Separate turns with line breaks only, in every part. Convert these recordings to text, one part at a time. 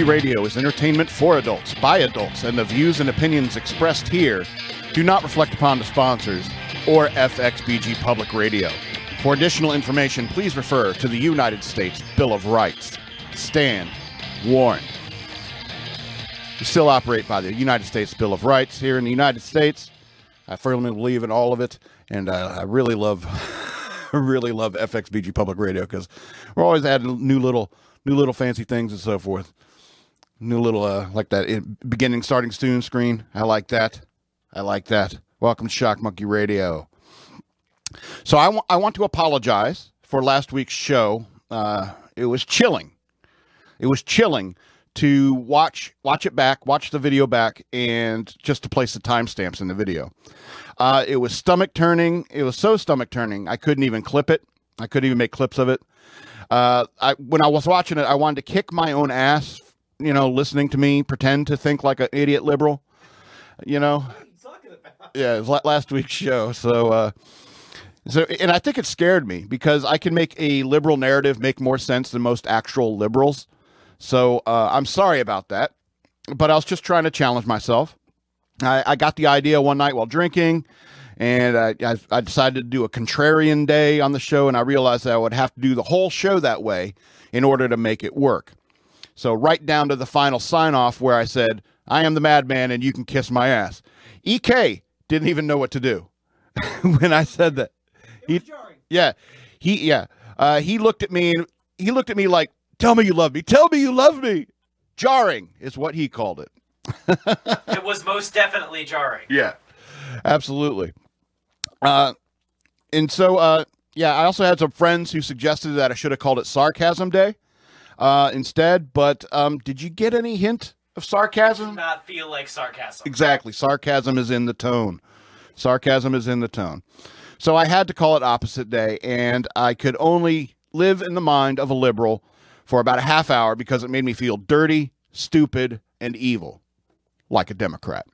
Monkey Radio is entertainment for adults, by adults, and the views and opinions expressed here do not reflect upon the sponsors or FXBG Public Radio. For additional information, please refer to the United States Bill of Rights. Stand warned. We still operate by the United States Bill of Rights here in the United States. I firmly believe in all of it, and uh, I really love, really love FXBG Public Radio because we're always adding new little, new little fancy things and so forth. New little uh, like that beginning, starting, soon screen. I like that. I like that. Welcome to Shock Monkey Radio. So I wa- I want to apologize for last week's show. Uh, it was chilling. It was chilling to watch watch it back, watch the video back, and just to place the timestamps in the video. Uh, it was stomach turning. It was so stomach turning. I couldn't even clip it. I couldn't even make clips of it. Uh, I, when I was watching it, I wanted to kick my own ass. You know, listening to me pretend to think like an idiot liberal. You know, yeah, it was last week's show. So, uh, so, and I think it scared me because I can make a liberal narrative make more sense than most actual liberals. So, uh, I'm sorry about that, but I was just trying to challenge myself. I, I got the idea one night while drinking, and I, I, I decided to do a contrarian day on the show, and I realized that I would have to do the whole show that way in order to make it work. So, right down to the final sign off where I said, I am the madman and you can kiss my ass. EK didn't even know what to do when I said that. He, yeah, he, yeah, uh, he looked at me and he looked at me like, tell me you love me. Tell me you love me. Jarring is what he called it.
It was most definitely jarring.
Yeah, absolutely. Uh, and so, uh, yeah, I also had some friends who suggested that I should have called it Sarcasm Day uh, instead. But um, did you get any hint of sarcasm?
not feel like sarcasm.
Exactly. Sarcasm is in the tone. Sarcasm is in the tone. So I had to call it opposite day, and I could only live in the mind of a liberal for about a half hour because it made me feel dirty, stupid, and evil, like a Democrat.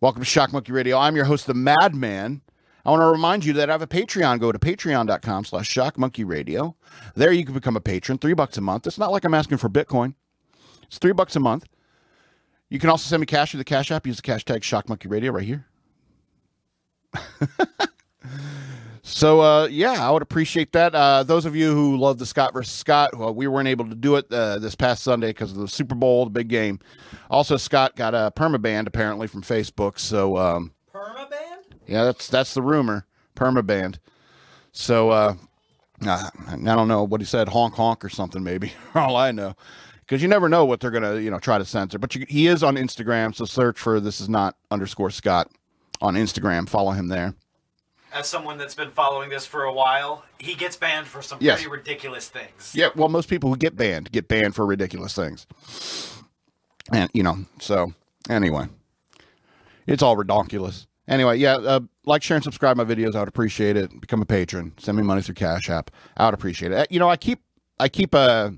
Welcome to Shock Monkey Radio. I'm your host, the Madman. I want to remind you that I have a Patreon. Go to patreon.com slash shockmonkeyradio. There you can become a patron, three bucks a month. It's not like I'm asking for Bitcoin. It's three bucks a month. You can also send me cash through the Cash App. Use the hashtag Shock Monkey Radio right here. so uh, yeah, I would appreciate that. Uh, those of you who love the Scott versus Scott, well, we weren't able to do it uh, this past Sunday because of the Super Bowl, the big game. Also, Scott got a perma permaband apparently from Facebook. So um? Yeah, that's that's the rumor. Perma Permaband. So uh, uh, I don't know what he said, honk honk or something maybe. All I know, because you never know what they're gonna you know try to censor. But you, he is on Instagram, so search for this is not underscore Scott on Instagram. Follow him there.
As someone that's been following this for a while, he gets banned for some
Yes.
pretty ridiculous things.
Yeah, well, most people who get banned get banned for ridiculous things, and you know. So anyway, it's all redonkulous. Anyway, yeah, uh, like, share, and subscribe my videos. I would appreciate it. Become a patron. Send me money through Cash App. I would appreciate it. You know, I keep I keep uh,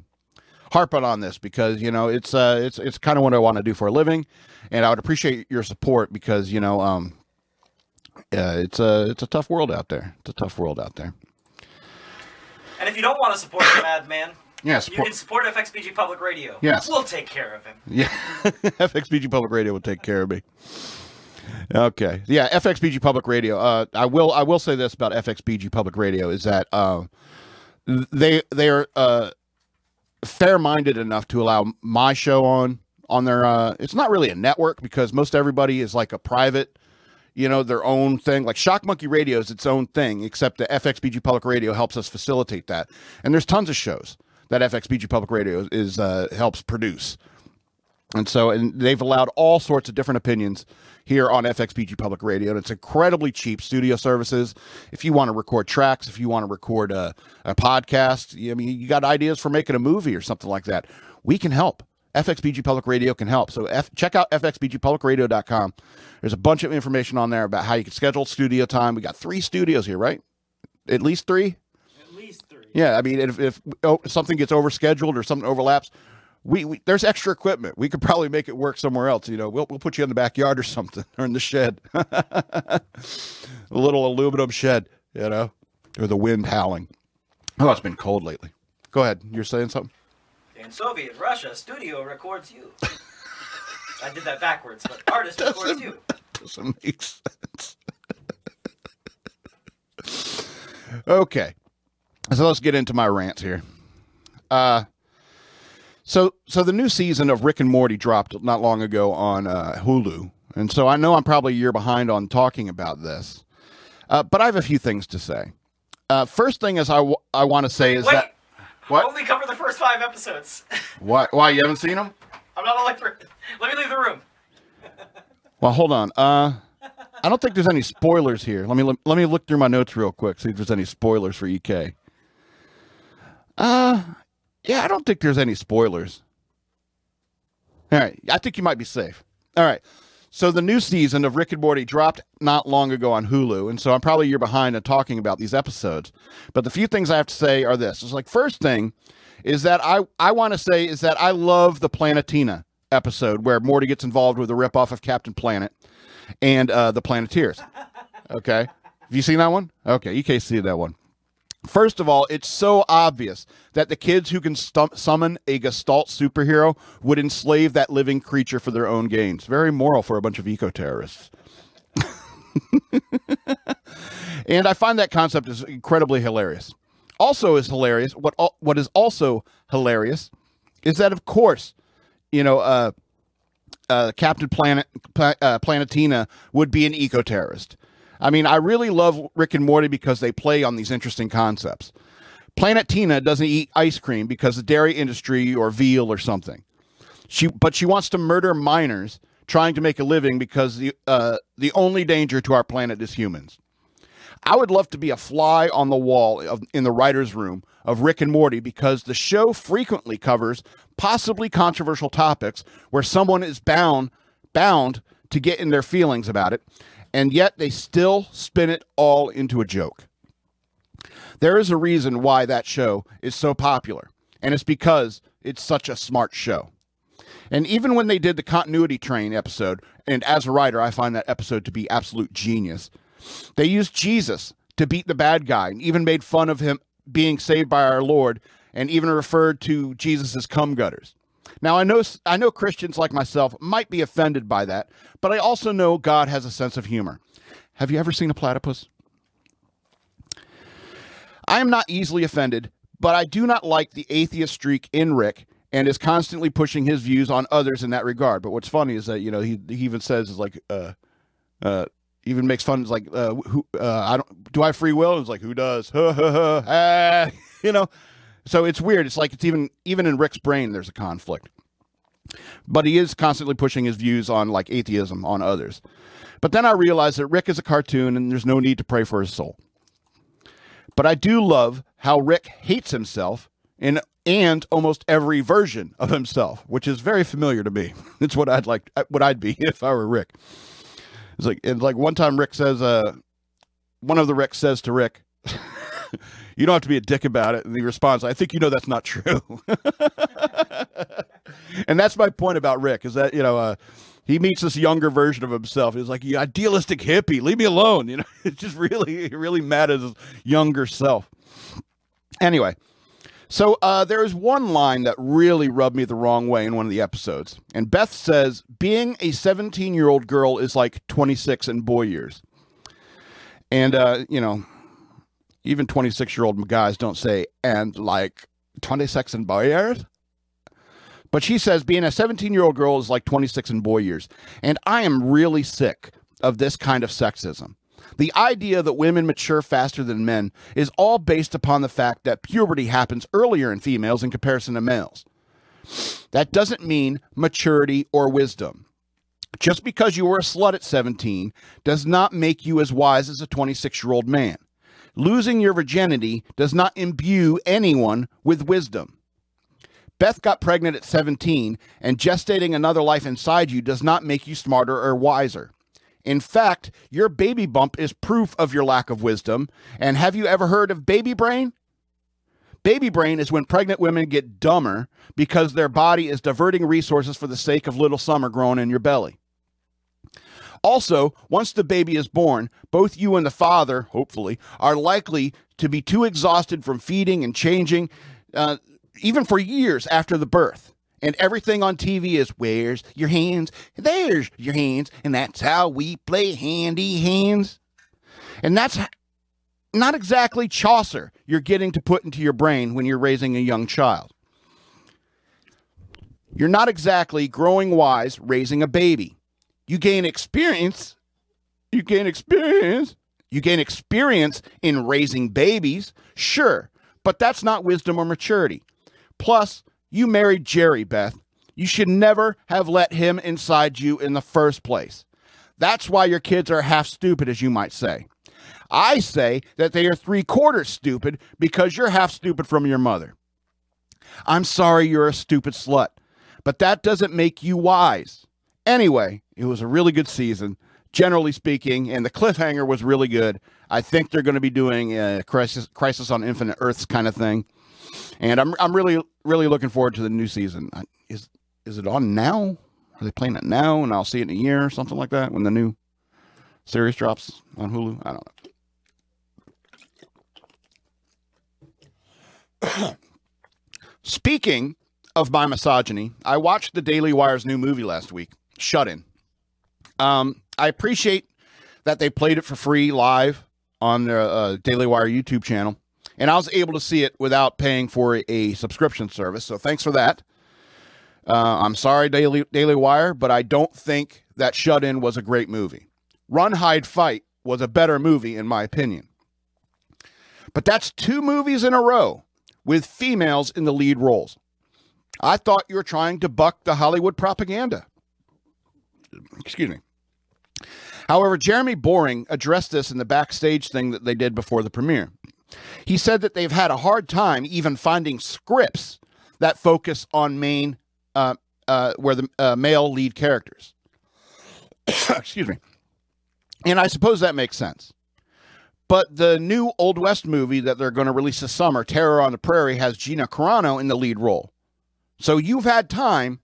harping on this because you know it's uh it's it's kind of what I want to do for a living, and I would appreciate your support because you know um. Uh, it's a it's a tough world out there. It's a tough world out there.
And if you don't want to support the madman,
Yeah,
you can support FXBG Public Radio.
Yes.
We'll take care of him.
Yeah, FXBG Public Radio will take care of me. Okay, yeah, FXBG Public Radio. Uh, I will I will say this about FXBG Public Radio is that uh, they they are uh, fair minded enough to allow my show on on their. Uh, it's not really a network because most everybody is like a private, you know, their own thing. Like Shock Monkey Radio is its own thing, except the FXBG Public Radio helps us facilitate that. And there's tons of shows that FXBG Public Radio is uh, helps produce. And so, and they've allowed all sorts of different opinions here on FXBG Public Radio. And it's incredibly cheap studio services. If you want to record tracks, if you want to record a, a podcast, I mean, you got ideas for making a movie or something like that, we can help. FXBG Public Radio can help. So F, check out fxbgpublicradio.com. There's a bunch of information on there about how you can schedule studio time. We got three studios here, right? At least three?
At least three.
Yeah, I mean, if, if oh, something gets overscheduled or something overlaps, we, we there's extra equipment. We could probably make it work somewhere else. You know, we'll we'll put you in the backyard or something, or in the shed, a little aluminum shed. You know, or the wind howling. Oh, it's been cold lately. Go ahead. You're saying something.
In Soviet Russia, studio records you. I did that backwards, but artist records you.
Doesn't make sense. okay. So let's get into my rants here. Uh so so the new season of Rick and Morty dropped not long ago on uh, Hulu. And so I know I'm probably a year behind on talking about this. Uh, but I have a few things to say. Uh, first thing is I, w- I want to say is
Wait,
that what
only cover the first five episodes.
why why you haven't seen them?
I'm not allowed to. Let me leave the room.
Well, hold on. Uh, I don't think there's any spoilers here. Let me let me look through my notes real quick, see if there's any spoilers for EK. Uh, yeah, I don't think there's any spoilers. All right, I think you might be safe. All right. So the new season of Rick and Morty dropped not long ago on Hulu, and so I'm probably a year behind on talking about these episodes. But the few things I have to say are this: it's like first thing is that I I want to say is that I love the Planetina episode where Morty gets involved with a ripoff of Captain Planet and uh, the Planeteers. Okay, have you seen that one? Okay, you can't see that one. First of all, it's so obvious that the kids who can summon a Gestalt superhero would enslave that living creature for their own gains. Very moral for a bunch of eco terrorists. and I find that concept is incredibly hilarious. Also, is hilarious. What al- what is also hilarious is that, of course, you know, uh, uh, Captain Planet Pla- uh, Planetina would be an eco terrorist. I mean, I really love Rick and Morty because they play on these interesting concepts. Planetina doesn't eat ice cream because the dairy industry or veal or something. She, but she wants to murder miners trying to make a living because the uh, the only danger to our planet is humans. I would love to be a fly on the wall of, in the writers' room of Rick and Morty because the show frequently covers possibly controversial topics where someone is bound bound to get in their feelings about it, and yet they still spin it all into a joke. There is a reason why that show is so popular, and it's because it's such a smart show. And even when they did the continuity train episode, and as a writer, I find that episode to be absolute genius. They used Jesus to beat the bad guy, and even made fun of him being saved by our Lord, and even referred to Jesus as cum gutters. Now I know I know Christians like myself might be offended by that, but I also know God has a sense of humor. Have you ever seen a platypus? I am not easily offended, but I do not like the atheist streak in Rick and is constantly pushing his views on others in that regard. But what's funny is that you know he he even says is like uh uh even makes fun is like uh who uh I don't do I have free will? It's like who does? ha ha ah, you know. So it's weird. It's like it's even even in Rick's brain there's a conflict. But he is constantly pushing his views on like atheism on others. But then I realized that Rick is a cartoon and there's no need to pray for his soul. But I do love how Rick hates himself in and almost every version of himself, which is very familiar to me. It's what I'd like what I'd be if I were Rick. It's like it's like one time Rick says uh one of the Ricks says to Rick you don't have to be a dick about it. And he responds, I think you know that's not true. and that's my point about Rick is that, you know, uh, he meets this younger version of himself. He's like, you idealistic hippie, leave me alone. You know, it's just really, really mad at his younger self. Anyway, so uh, there is one line that really rubbed me the wrong way in one of the episodes. And Beth says, being a 17 year old girl is like 26 in boy years. And, uh, you know, even 26 year old guys don't say, and like 26 in boy years. But she says being a 17 year old girl is like 26 in boy years. And I am really sick of this kind of sexism. The idea that women mature faster than men is all based upon the fact that puberty happens earlier in females in comparison to males. That doesn't mean maturity or wisdom. Just because you were a slut at 17 does not make you as wise as a 26 year old man. Losing your virginity does not imbue anyone with wisdom. Beth got pregnant at 17, and gestating another life inside you does not make you smarter or wiser. In fact, your baby bump is proof of your lack of wisdom. And have you ever heard of baby brain? Baby brain is when pregnant women get dumber because their body is diverting resources for the sake of little summer growing in your belly. Also, once the baby is born, both you and the father, hopefully, are likely to be too exhausted from feeding and changing. Uh, even for years after the birth. And everything on TV is where's your hands? There's your hands. And that's how we play handy hands. And that's not exactly Chaucer you're getting to put into your brain when you're raising a young child. You're not exactly growing wise raising a baby. You gain experience. You gain experience. You gain experience in raising babies, sure, but that's not wisdom or maturity. Plus, you married Jerry, Beth. You should never have let him inside you in the first place. That's why your kids are half stupid, as you might say. I say that they are three quarters stupid because you're half stupid from your mother. I'm sorry you're a stupid slut, but that doesn't make you wise. Anyway, it was a really good season, generally speaking, and the cliffhanger was really good. I think they're going to be doing a crisis, crisis on Infinite Earths kind of thing, and I'm I'm really really looking forward to the new season. Is is it on now? Are they playing it now? And I'll see it in a year or something like that when the new series drops on Hulu. I don't know. Speaking of my misogyny, I watched the Daily Wire's new movie last week, Shut In. Um, I appreciate that they played it for free live on the uh, Daily Wire YouTube channel, and I was able to see it without paying for a subscription service. So thanks for that. Uh, I'm sorry, Daily Daily Wire, but I don't think that Shut In was a great movie. Run, Hide, Fight was a better movie, in my opinion. But that's two movies in a row with females in the lead roles. I thought you were trying to buck the Hollywood propaganda. Excuse me. However, Jeremy Boring addressed this in the backstage thing that they did before the premiere. He said that they've had a hard time even finding scripts that focus on main, uh, uh, where the uh, male lead characters. Excuse me. And I suppose that makes sense. But the new Old West movie that they're going to release this summer, Terror on the Prairie, has Gina Carano in the lead role. So you've had time,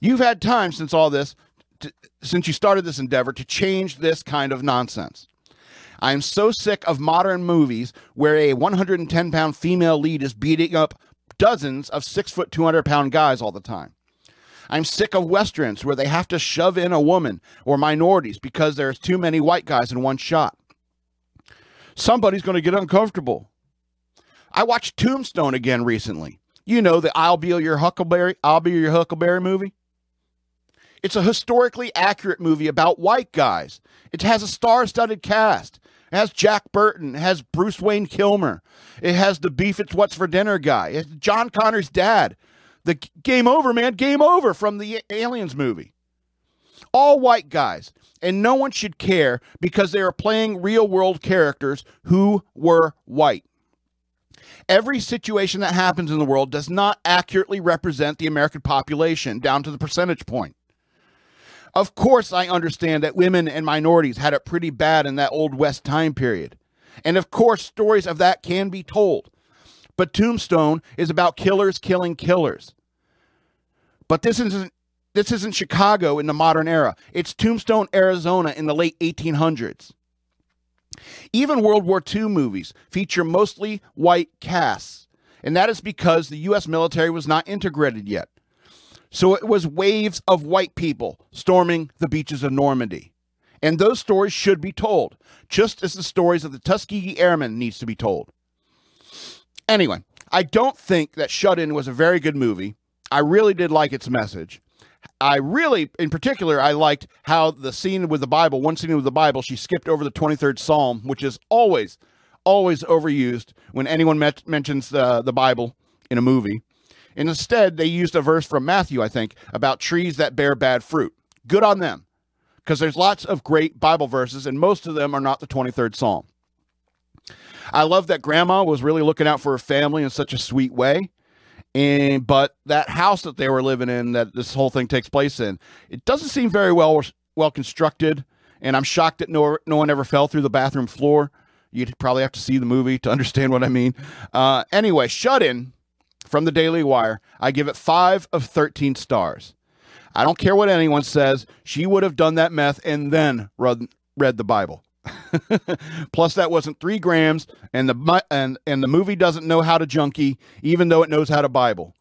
you've had time since all this, to, since you started this endeavor, to change this kind of nonsense. I'm so sick of modern movies where a 110 pound female lead is beating up dozens of six foot, 200 pound guys all the time. I'm sick of westerns where they have to shove in a woman or minorities because there's too many white guys in one shot somebody's going to get uncomfortable. I watched Tombstone again recently. You know the I'll Be Your Huckleberry, I'll Be Your Huckleberry movie. It's a historically accurate movie about white guys. It has a star-studded cast. It has Jack Burton. It has Bruce Wayne Kilmer. It has the Beef It's What's for Dinner guy. It's John Connor's dad. The Game Over, man. Game Over from the Aliens movie. All white guys and no one should care because they are playing real world characters who were white. Every situation that happens in the world does not accurately represent the American population down to the percentage point. Of course, I understand that women and minorities had it pretty bad in that Old West time period. And of course, stories of that can be told. But Tombstone is about killers killing killers. But this isn't this isn't Chicago in the modern era. It's Tombstone, Arizona in the late 1800s. Even World War II movies feature mostly white casts, and that is because the U.S. military was not integrated yet. So it was waves of white people storming the beaches of Normandy. And those stories should be told, just as the stories of the Tuskegee Airmen needs to be told. Anyway, I don't think that Shut In was a very good movie. I really did like its message. I really, in particular, I liked how the scene with the Bible, one scene with the Bible, she skipped over the 23rd Psalm, which is always, always overused when anyone met, mentions uh, the Bible in a movie. And instead, they used a verse from Matthew, I think, about trees that bear bad fruit. Good on them, because there's lots of great Bible verses, and most of them are not the 23rd Psalm. I love that grandma was really looking out for her family in such a sweet way. And but that house that they were living in, that this whole thing takes place in, it doesn't seem very well well constructed. And I'm shocked that no no one ever fell through the bathroom floor. You'd probably have to see the movie to understand what I mean. Uh, anyway, Shut In from the Daily Wire, I give it five of 13 stars. I don't care what anyone says. She would have done that meth and then read, read the Bible. Plus, that wasn't three grams, and the and and the movie doesn't know how to junkie, even though it knows how to Bible.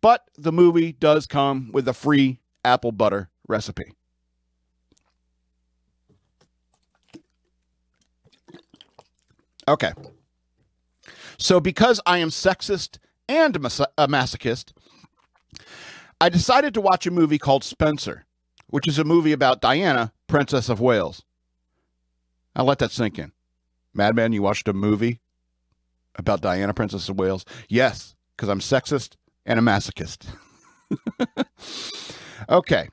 But the movie does come with a free apple butter recipe. Okay. So, because I am sexist and a mas- a masochist, I decided to watch a movie called Spencer, which is a movie about Diana, Princess of Wales. I'll let that sink in. Madman, you watched a movie about Diana, Princess of Wales? Yes, because I'm sexist and a masochist. okay.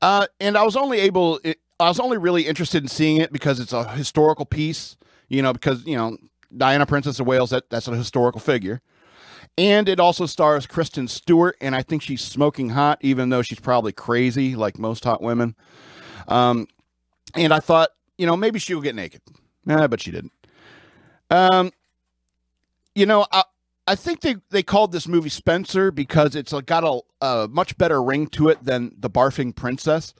Uh, and I was only able, it, I was only really interested in seeing it because it's a historical piece, you know, because, you know, Diana, Princess of Wales, that, that's a historical figure. And it also stars Kristen Stewart, and I think she's smoking hot, even though she's probably crazy, like most hot women. Um, and I thought, you know, maybe she'll get naked. Nah, but she didn't. Um, you know, I, I think they, they called this movie Spencer because it's got a, a much better ring to it than The Barfing Princess.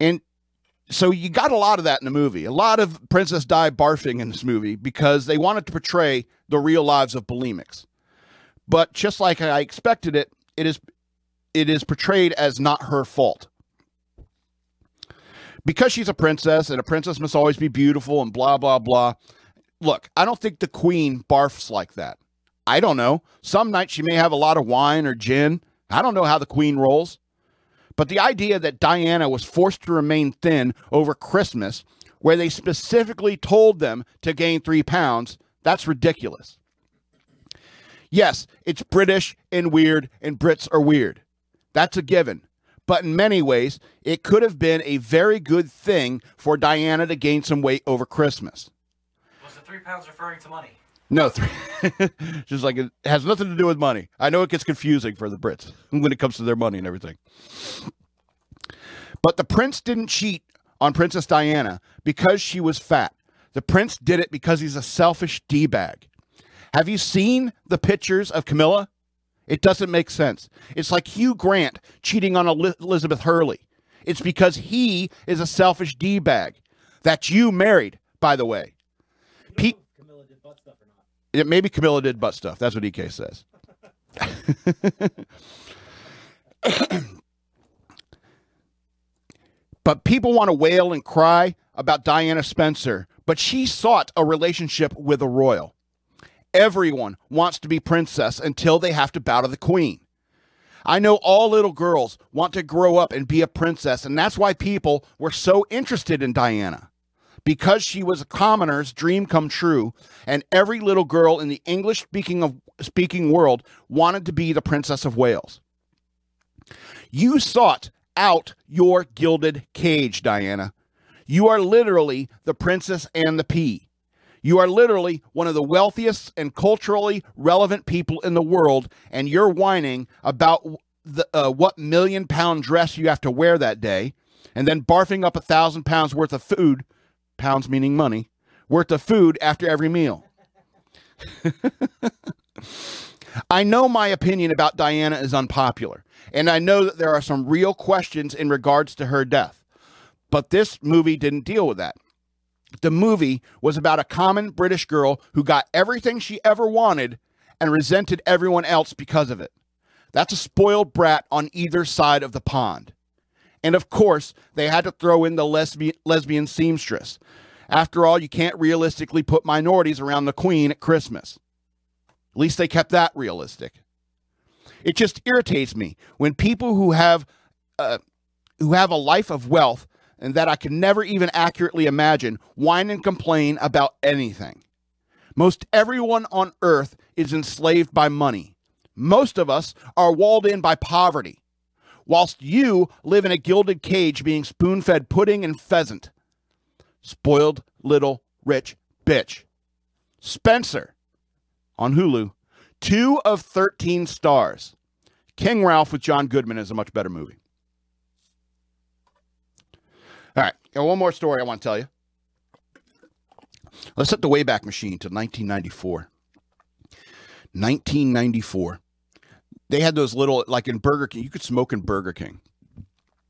And so you got a lot of that in the movie. A lot of Princess Di barfing in this movie because they wanted to portray the real lives of bulimics. But just like I expected it, it is it is portrayed as not her fault. Because she's a princess and a princess must always be beautiful and blah blah blah. Look, I don't think the queen barfs like that. I don't know. Some nights she may have a lot of wine or gin. I don't know how the queen rolls. But the idea that Diana was forced to remain thin over Christmas, where they specifically told them to gain three pounds, that's ridiculous. Yes, it's British and weird, and Brits are weird. That's a given. But in many ways, it could have been a very good thing for Diana to gain some weight over Christmas.
Was the three pounds referring to money?
No, three. just like it has nothing to do with money. I know it gets confusing for the Brits when it comes to their money and everything. But the prince didn't cheat on Princess Diana because she was fat. The prince did it because he's a selfish D bag. Have you seen the pictures of Camilla? It doesn't make sense. It's like Hugh Grant cheating on Elizabeth Hurley. It's because he is a selfish D bag that you married, by the way. Pete. Camilla did butt stuff or not? Yeah, maybe Camilla did butt stuff. That's what EK says. but people want to wail and cry about Diana Spencer, but she sought a relationship with a royal. Everyone wants to be princess until they have to bow to the queen. I know all little girls want to grow up and be a princess, and that's why people were so interested in Diana. Because she was a commoner's dream come true, and every little girl in the English speaking of speaking world wanted to be the Princess of Wales. You sought out your gilded cage, Diana. You are literally the princess and the pea. You are literally one of the wealthiest and culturally relevant people in the world, and you're whining about the, uh, what million pound dress you have to wear that day, and then barfing up a thousand pounds worth of food, pounds meaning money, worth of food after every meal. I know my opinion about Diana is unpopular, and I know that there are some real questions in regards to her death, but this movie didn't deal with that. The movie was about a common British girl who got everything she ever wanted and resented everyone else because of it. That's a spoiled brat on either side of the pond. And of course, they had to throw in the lesbian, lesbian seamstress. After all, you can't realistically put minorities around the queen at Christmas. At least they kept that realistic. It just irritates me when people who have uh, who have a life of wealth and that I can never even accurately imagine whine and complain about anything. Most everyone on earth is enslaved by money. Most of us are walled in by poverty, whilst you live in a gilded cage being spoon fed pudding and pheasant. Spoiled little rich bitch. Spencer on Hulu, two of 13 stars. King Ralph with John Goodman is a much better movie. Got one more story I want to tell you. Let's set the Wayback Machine to 1994. 1994. They had those little, like in Burger King, you could smoke in Burger King.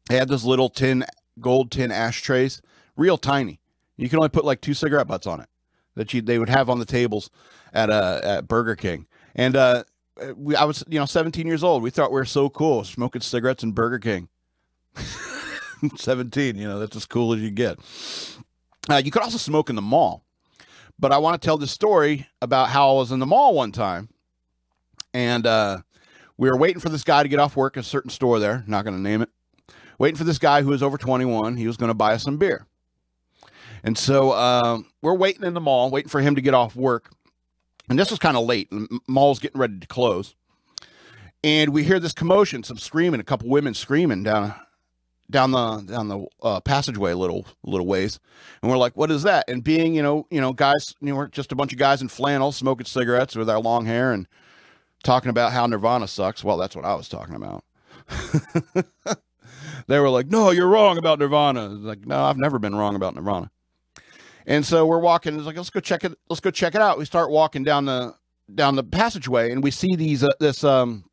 They had those little tin, gold tin ashtrays, real tiny. You can only put like two cigarette butts on it that you they would have on the tables at uh at Burger King. And uh we, I was you know 17 years old. We thought we were so cool smoking cigarettes in Burger King. 17, you know, that's as cool as you get. Uh, you could also smoke in the mall. But I want to tell this story about how I was in the mall one time and uh, we were waiting for this guy to get off work at a certain store there, not going to name it. Waiting for this guy who was over 21. He was going to buy us some beer. And so uh, we're waiting in the mall, waiting for him to get off work. And this was kind of late. The mall's getting ready to close. And we hear this commotion, some screaming, a couple women screaming down down the down the uh, passageway a little little ways, and we're like, "What is that?" And being you know you know guys, you know, we're just a bunch of guys in flannel smoking cigarettes with our long hair and talking about how Nirvana sucks. Well, that's what I was talking about. they were like, "No, you're wrong about Nirvana." Like, no, I've never been wrong about Nirvana. And so we're walking. It's like, let's go check it. Let's go check it out. We start walking down the down the passageway, and we see these uh, this um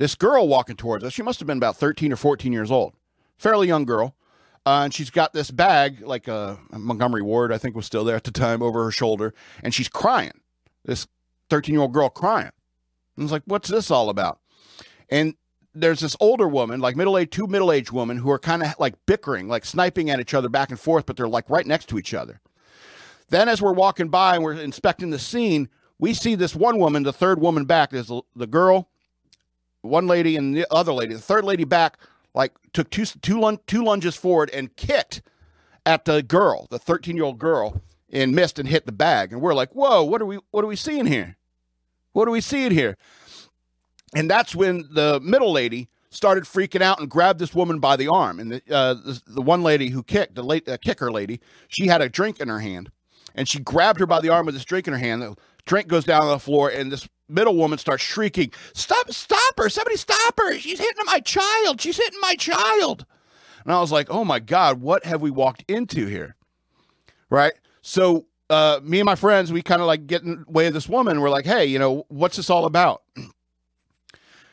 this girl walking towards us. She must have been about 13 or 14 years old, fairly young girl. Uh, and she's got this bag, like uh, Montgomery Ward, I think was still there at the time, over her shoulder, and she's crying. This 13 year old girl crying. And it's like, what's this all about? And there's this older woman, like middle aged, two middle aged women who are kind of like bickering, like sniping at each other back and forth, but they're like right next to each other. Then, as we're walking by and we're inspecting the scene, we see this one woman, the third woman back. There's the girl, one lady, and the other lady. The third lady back, like took two two two lunges forward and kicked at the girl, the 13 year old girl, and missed and hit the bag. And we're like, "Whoa, what are we what are we seeing here?" What are we seeing here? And that's when the middle lady started freaking out and grabbed this woman by the arm. And the, uh, the, the, one lady who kicked, the late, uh, kicker lady, she had a drink in her hand. And she grabbed her by the arm with this drink in her hand. Drink goes down on the floor, and this middle woman starts shrieking, Stop, stop her! Somebody stop her! She's hitting my child! She's hitting my child! And I was like, Oh my God, what have we walked into here? Right? So uh, me and my friends, we kind of like get in the way of this woman. We're like, hey, you know, what's this all about?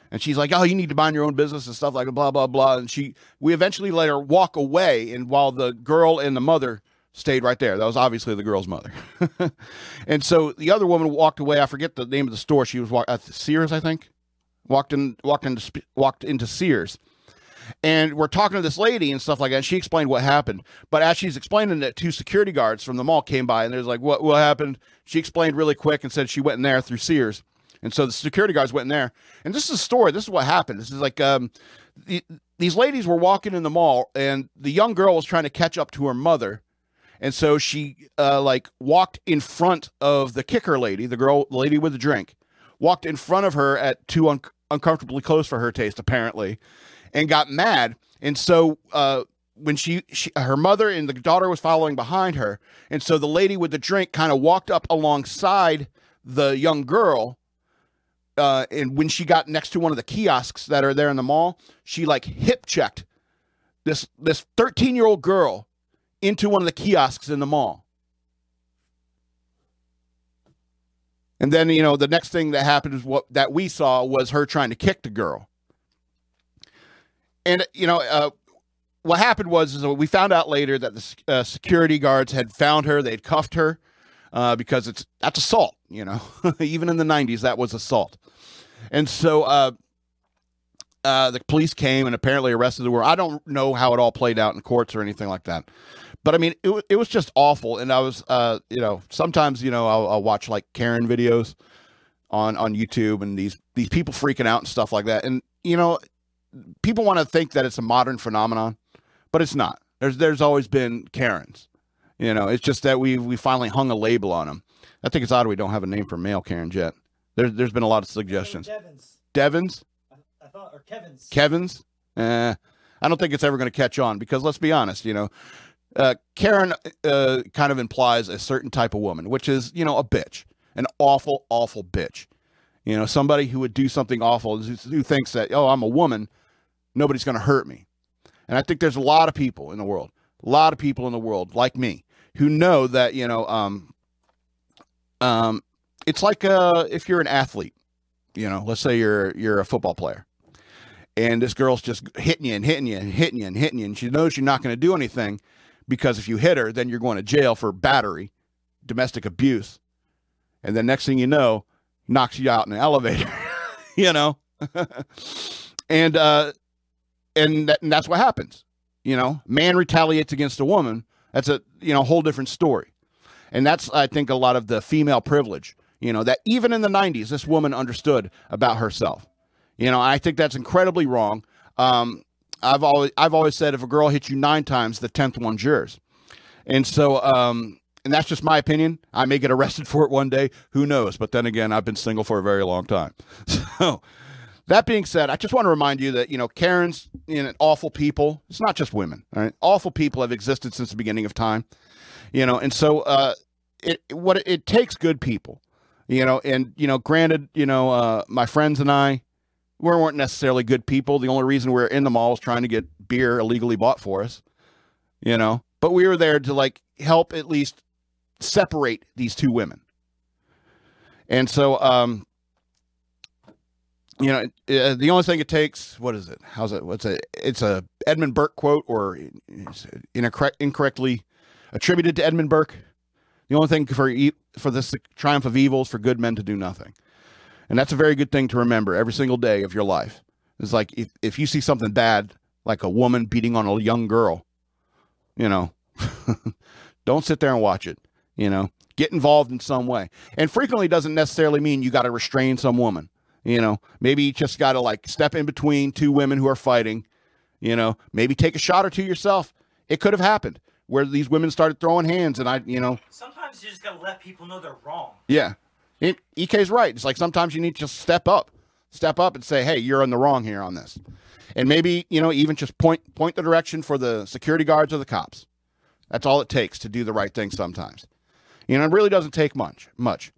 And she's like, oh, you need to mind your own business and stuff like blah, blah, blah. And she, we eventually let her walk away. And while the girl and the mother stayed right there, that was obviously the girl's mother. and so the other woman walked away. I forget the name of the store. She was walk- at Sears, I think. Walked in, walked into, walked into Sears and we're talking to this lady and stuff like that. And she explained what happened. But as she's explaining it, two security guards from the mall came by and there's like, what, what happened? She explained really quick and said she went in there through Sears. And so the security guards went in there. And this is a story. This is what happened. This is like um, the, these ladies were walking in the mall, and the young girl was trying to catch up to her mother. And so she uh, like walked in front of the kicker lady, the girl, the lady with the drink, walked in front of her at too un- uncomfortably close for her taste, apparently and got mad. And so uh, when she, she, her mother and the daughter was following behind her, and so the lady with the drink kind of walked up alongside the young girl. Uh, and when she got next to one of the kiosks that are there in the mall, she like hip checked this this 13 year old girl into one of the kiosks in the mall. And then, you know, the next thing that happened is what that we saw was her trying to kick the girl and you know, uh, what happened was is we found out later that the uh, security guards had found her. They'd cuffed her uh, because it's that's assault. You know, even in the '90s, that was assault. And so uh, uh, the police came and apparently arrested the girl. I don't know how it all played out in courts or anything like that. But I mean, it, it was just awful. And I was, uh, you know, sometimes, you know, I'll, I'll watch like Karen videos on on YouTube and these these people freaking out and stuff like that. And you know, people want to think that it's a modern phenomenon, but it's not. There's there's always been Karens. You know, it's just that we we finally hung a label on them. I think it's odd we don't have a name for male Karens yet. There's there's been a lot of suggestions.
Devins.
Devins.
I thought or Kevin's.
Kevin's. Eh, I don't think it's ever going to catch on because let's be honest. You know, uh, Karen uh, kind of implies a certain type of woman, which is you know a bitch, an awful awful bitch. You know, somebody who would do something awful who, thinks that oh I'm a woman nobody's going to hurt me. And I think there's a lot of people in the world, a lot of people in the world like me who know that, you know, um, um, it's like uh, if you're an athlete, you know, let's say you're you're a football player, and this girl's just hitting you and hitting you and hitting you and hitting you, and she knows you're not going to do anything, because if you hit her, then you're going to jail for battery, domestic abuse. And then next thing you know, knocks you out in an elevator, you know? and, uh, and, that, and that's what happens. You know, man retaliates against a woman. That's a, you know, whole different story. And that's, I think, a lot of the female privilege, you know, that even in the 90s, this woman understood about herself. You know, I think that's incredibly wrong. Um, I've always I've always said if a girl hits you nine times, the tenth one's yours. And so, um, and that's just my opinion. I may get arrested for it one day. Who knows? But then again, I've been single for a very long time. So, that being said, I just want to remind you that you know Karens, you know, awful people. It's not just women. Right? Awful people have existed since the beginning of time. You know, and so uh, it what it takes good people. You know, and you know, granted, you know, uh, my friends and I, we weren't necessarily good people. The only reason we are in the mall was trying to get beer illegally bought for us, you know. But we were there to like help at least separate these two women. And so, um, you know, uh, the only thing it takes, what is it? How's it? What's it? It's a Edmund Burke quote or incorrect, incorrectly attributed to Edmund Burke. The only thing for e- for this triumph of evil is for good men to do nothing. And that's a very good thing to remember every single day of your life. It's like if, if you see something bad, like a woman beating on a young girl, you know, don't sit there and watch it, you know, get involved in some way. And frequently doesn't necessarily mean you got to restrain some woman, you know, maybe you just got to like step in between two women who are fighting, you know, maybe take a shot or two yourself. It could have happened where these women started throwing hands and I, you know,
sometimes you just got to let people know they're wrong.
Yeah. It, EK's right. It's like sometimes you need to just step up, step up and say, "Hey, you're in the wrong here on this," and maybe you know even just point point the direction for the security guards or the cops. That's all it takes to do the right thing. Sometimes, you know, it really doesn't take much. Much.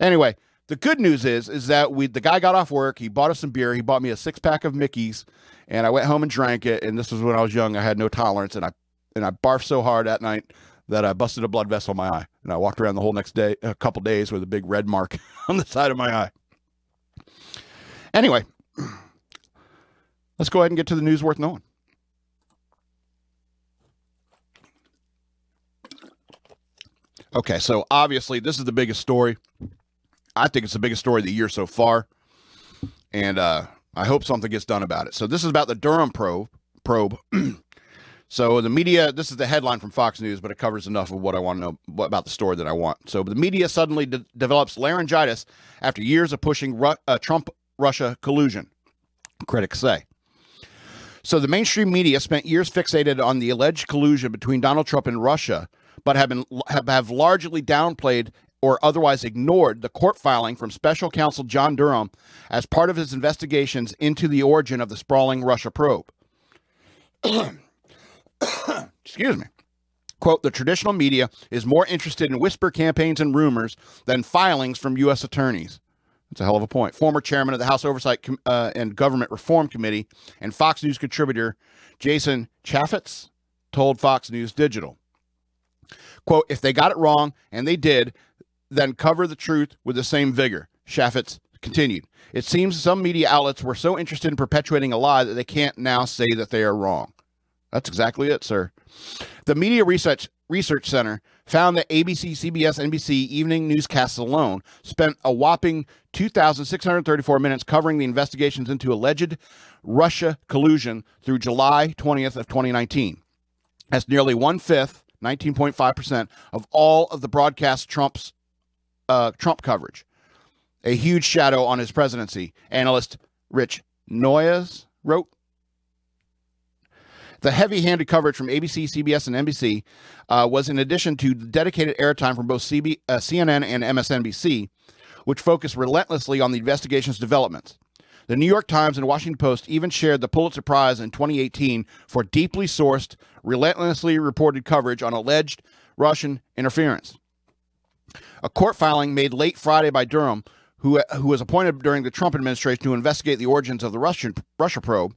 Anyway, the good news is is that we the guy got off work. He bought us some beer. He bought me a six pack of Mickey's, and I went home and drank it. And this was when I was young. I had no tolerance, and I and I barfed so hard that night that I busted a blood vessel in my eye, and I walked around the whole next day, a couple days, with a big red mark on the side of my eye. Anyway, let's go ahead and get to the news worth knowing. Okay, so obviously this is the biggest story. I think it's the biggest story of the year so far, and uh, I hope something gets done about it. So this is about the Durham probe. Probe. So the media, this is the headline from Fox News, but it covers enough of what I want to know about the story that I want. So the media suddenly de- develops laryngitis after years of pushing Ru- uh, Trump Russia collusion, critics say. So the mainstream media spent years fixated on the alleged collusion between Donald Trump and Russia, but have been have, have largely downplayed or otherwise ignored the court filing from special counsel John Durham as part of his investigations into the origin of the sprawling Russia probe. excuse me. Quote, the traditional media is more interested in whisper campaigns and rumors than filings from U.S. attorneys. That's a hell of a point. Former chairman of the House Oversight uh, and Government Reform Committee and Fox News contributor Jason Chaffetz told Fox News Digital. Quote, if they got it wrong, and they did, then cover the truth with the same vigor. Chaffetz continued. It seems some media outlets were so interested in perpetuating a lie that they can't now say that they are wrong. That's exactly it, sir. The Media Research Research Center found that ABC, CBS, NBC evening newscasts alone spent a whopping 2,634 minutes covering the investigations into alleged Russia collusion through July 20th of 2019. That's nearly one fifth, 19.5 percent of all of the broadcast Trump's uh, Trump coverage. A huge shadow on his presidency. Analyst Rich Noyes wrote the heavy handed coverage from ABC, CBS, and NBC uh, was in addition to dedicated airtime from both CB, uh, CNN and MSNBC, which focused relentlessly on the investigation's developments. The New York Times and Washington Post even shared the Pulitzer Prize in 2018 for deeply sourced, relentlessly reported coverage on alleged Russian interference. A court filing made late Friday by Durham, who, who was appointed during the Trump administration to investigate the origins of the Russian Russia probe,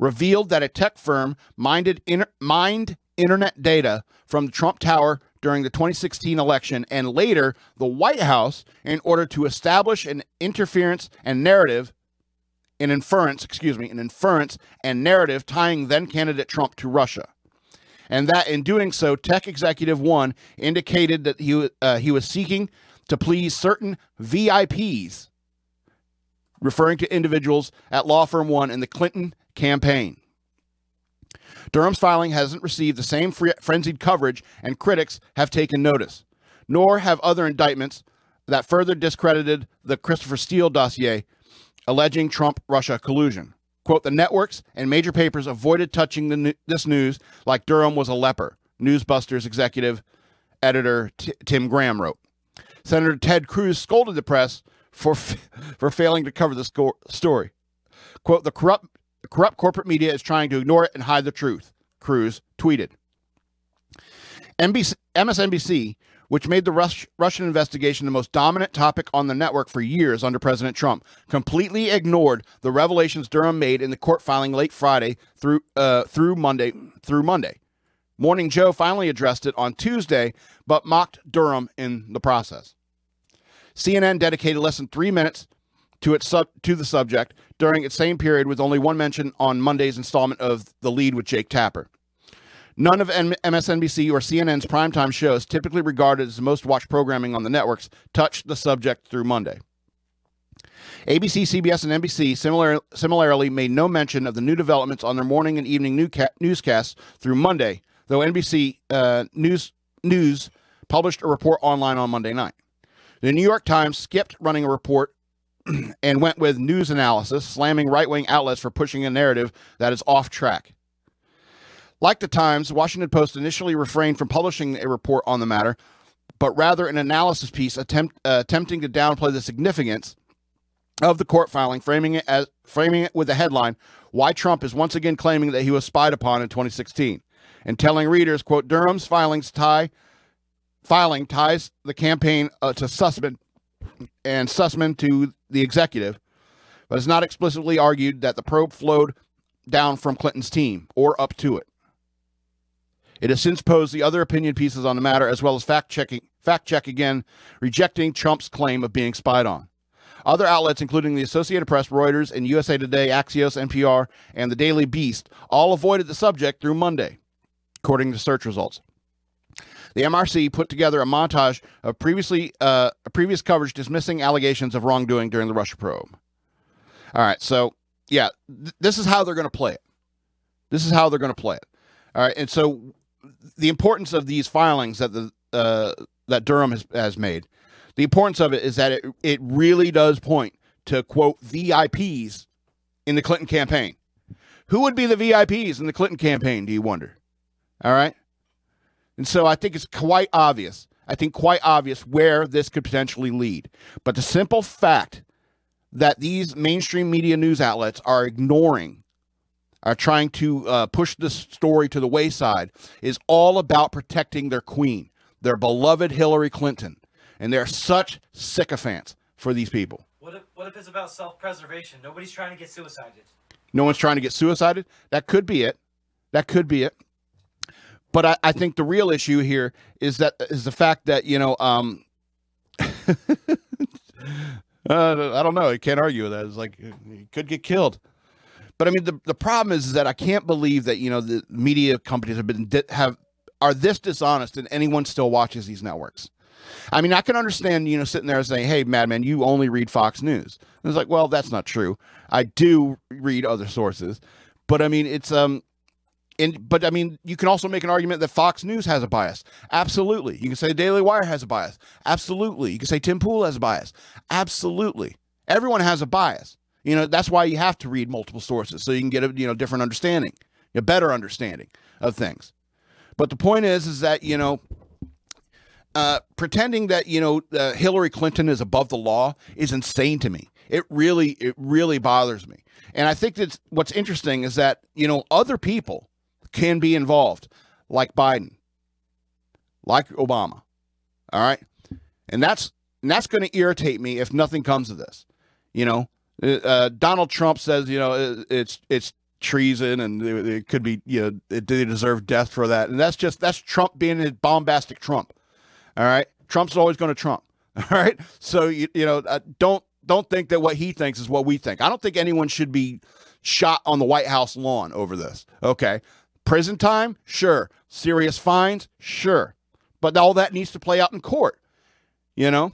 revealed that a tech firm minded inter- mined internet data from the Trump Tower during the 2016 election and later the White House in order to establish an interference and narrative, an inference, excuse me, an inference and narrative tying then candidate Trump to Russia. and that in doing so, Tech Executive One indicated that he uh, he was seeking to please certain VIPs, referring to individuals at law firm one in the Clinton campaign. Durham's filing hasn't received the same frenzied coverage, and critics have taken notice, nor have other indictments that further discredited the Christopher Steele dossier alleging Trump Russia collusion. Quote, the networks and major papers avoided touching the, this news like Durham was a leper, Newsbusters executive editor T- Tim Graham wrote. Senator Ted Cruz scolded the press for, f- for failing to cover the sco- story. Quote, the corrupt, corrupt corporate media is trying to ignore it and hide the truth, Cruz tweeted. NBC, MSNBC which made the Rus- Russian investigation the most dominant topic on the network for years under President Trump, completely ignored the revelations Durham made in the court filing late Friday through uh, through Monday through Monday. Morning Joe finally addressed it on Tuesday, but mocked Durham in the process. CNN dedicated less than three minutes to its sub- to the subject during its same period, with only one mention on Monday's installment of The Lead with Jake Tapper. None of MSNBC or CNN's primetime shows, typically regarded as the most watched programming on the networks, touched the subject through Monday. ABC, CBS, and NBC similar, similarly made no mention of the new developments on their morning and evening newscasts through Monday, though NBC uh, News, News published a report online on Monday night. The New York Times skipped running a report and went with news analysis, slamming right wing outlets for pushing a narrative that is off track. Like the Times, Washington Post initially refrained from publishing a report on the matter, but rather an analysis piece attempt, uh, attempting to downplay the significance of the court filing, framing it as framing it with the headline "Why Trump is once again claiming that he was spied upon in 2016," and telling readers, "quote Durham's filings tie filing ties the campaign uh, to Sussmann and Sussmann to the executive, but it's not explicitly argued that the probe flowed down from Clinton's team or up to it." It has since posed the other opinion pieces on the matter, as well as fact checking, fact check again, rejecting Trump's claim of being spied on. Other outlets, including the Associated Press, Reuters, and USA Today, Axios, NPR, and the Daily Beast, all avoided the subject through Monday, according to search results. The MRC put together a montage of previously uh, previous coverage dismissing allegations of wrongdoing during the Russia probe. All right, so yeah, th- this is how they're going to play it. This is how they're going to play it. All right, and so the importance of these filings that the uh, that Durham has, has made, the importance of it is that it it really does point to quote VIPs in the Clinton campaign. Who would be the VIPs in the Clinton campaign? Do you wonder? All right, and so I think it's quite obvious. I think quite obvious where this could potentially lead. But the simple fact that these mainstream media news outlets are ignoring are trying to uh, push this story to the wayside is all about protecting their queen, their beloved Hillary Clinton. And they're such sycophants for these people.
What if, what if it's about self preservation? Nobody's trying to get suicided.
No one's trying to get suicided? That could be it. That could be it. But I, I think the real issue here is that is the fact that, you know, um, uh, I don't know. You can't argue with that. It's like you could get killed. But I mean, the, the problem is, is that I can't believe that you know the media companies have been have are this dishonest and anyone still watches these networks. I mean, I can understand you know sitting there and saying, "Hey, Madman, you only read Fox News." And it's like, well, that's not true. I do read other sources, but I mean, it's um. And, but I mean, you can also make an argument that Fox News has a bias. Absolutely. You can say Daily Wire has a bias. Absolutely. You can say Tim Pool has a bias. Absolutely. Everyone has a bias. You know, that's why you have to read multiple sources so you can get a you know different understanding, a better understanding of things. But the point is, is that you know, uh, pretending that you know uh, Hillary Clinton is above the law is insane to me. It really, it really bothers me. And I think that what's interesting is that you know other people can be involved, like Biden, like Obama. All right, and that's and that's going to irritate me if nothing comes of this. You know, uh, uh, Donald Trump says, you know, it's it's treason and it, could be, you know, it, they deserve death for that. And that's just that's Trump being a bombastic Trump. All right, Trump's always going to Trump. All right, so you you know, uh, don't don't think that what he thinks is what we think. I don't think anyone should be shot on the White House lawn over this. Okay, Prison time? Sure. Serious fines? Sure. But all that needs to play out in court, you know?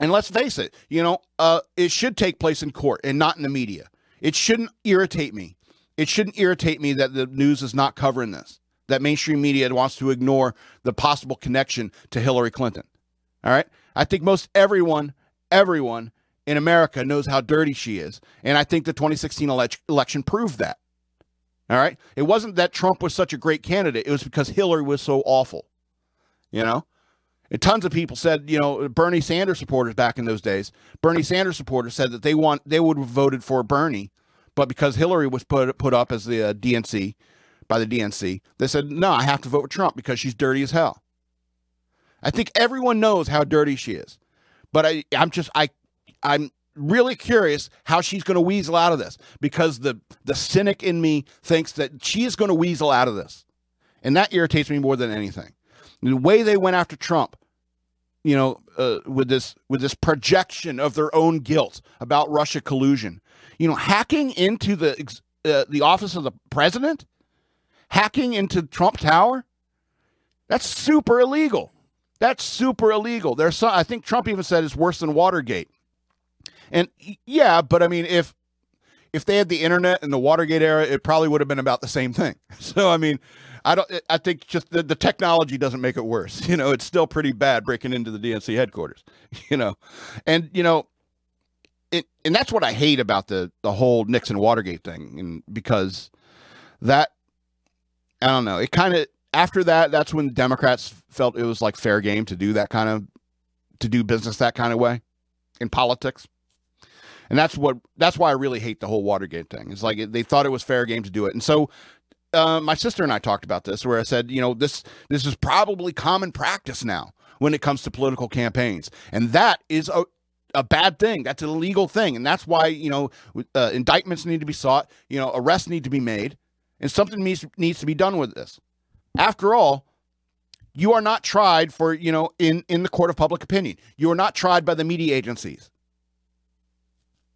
And let's face it, you know, uh, it should take place in court and not in the media. It shouldn't irritate me. It shouldn't irritate me that the news is not covering this, that mainstream media wants to ignore the possible connection to Hillary Clinton. All right. I think most everyone, everyone in America knows how dirty she is. And I think the 2016 ele- election proved that. All right. It wasn't that Trump was such a great candidate, it was because Hillary was so awful. You know? And tons of people said, you know, Bernie Sanders supporters back in those days, Bernie Sanders supporters said that they want they would have voted for Bernie, but because Hillary was put put up as the uh, DNC by the DNC, they said, "No, I have to vote with Trump because she's dirty as hell." I think everyone knows how dirty she is. But I I'm just I I'm really curious how she's going to weasel out of this because the the cynic in me thinks that she is going to weasel out of this. And that irritates me more than anything the way they went after Trump, you know, uh, with this with this projection of their own guilt about Russia collusion, you know, hacking into the uh, the office of the president, hacking into Trump Tower, that's super illegal. That's super illegal. There's some, I think Trump even said it's worse than Watergate. And yeah, but I mean, if if they had the internet in the Watergate era, it probably would have been about the same thing. So I mean, I don't. I think just the, the technology doesn't make it worse. You know, it's still pretty bad breaking into the DNC headquarters. You know, and you know, it and that's what I hate about the the whole Nixon Watergate thing, and because that I don't know, it kind of after that, that's when Democrats felt it was like fair game to do that kind of to do business that kind of way in politics. And that's what that's why I really hate the whole Watergate thing. It's like they thought it was fair game to do it. And so uh, my sister and I talked about this, where I said, you know, this this is probably common practice now when it comes to political campaigns, and that is a a bad thing. That's an illegal thing, and that's why you know uh, indictments need to be sought. You know, arrests need to be made, and something needs needs to be done with this. After all, you are not tried for you know in in the court of public opinion. You are not tried by the media agencies.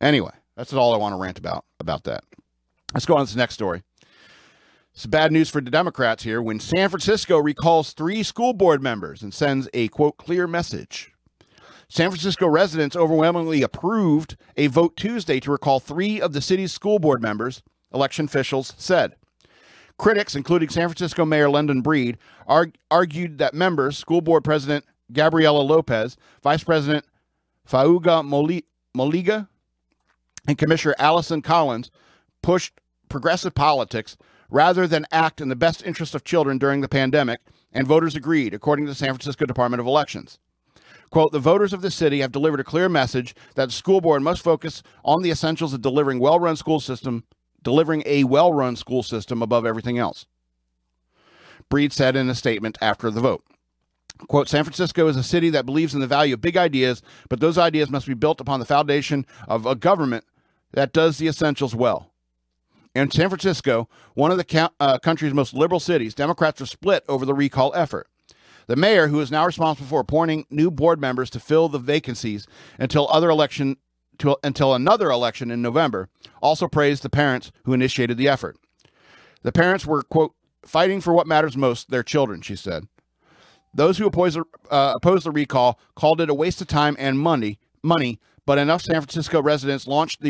Anyway, that's all I want to rant about about that. Let's go on to the next story. It's bad news for the Democrats here when San Francisco recalls three school board members and sends a quote clear message. San Francisco residents overwhelmingly approved a vote Tuesday to recall three of the city's school board members, election officials said. Critics, including San Francisco Mayor London Breed, arg- argued that members, school board president Gabriela Lopez, vice president Fauga Moliga, and Commissioner Allison Collins pushed progressive politics rather than act in the best interest of children during the pandemic, and voters agreed, according to the San Francisco Department of Elections. Quote, the voters of the city have delivered a clear message that the school board must focus on the essentials of delivering well-run school system, delivering a well-run school system above everything else. Breed said in a statement after the vote. Quote, San Francisco is a city that believes in the value of big ideas, but those ideas must be built upon the foundation of a government that does the essentials well. In San Francisco, one of the uh, country's most liberal cities, Democrats are split over the recall effort. The mayor, who is now responsible for appointing new board members to fill the vacancies until other election to, until another election in November, also praised the parents who initiated the effort. The parents were quote fighting for what matters most, their children, she said. Those who oppose, uh, opposed the recall called it a waste of time and money, money, but enough San Francisco residents launched the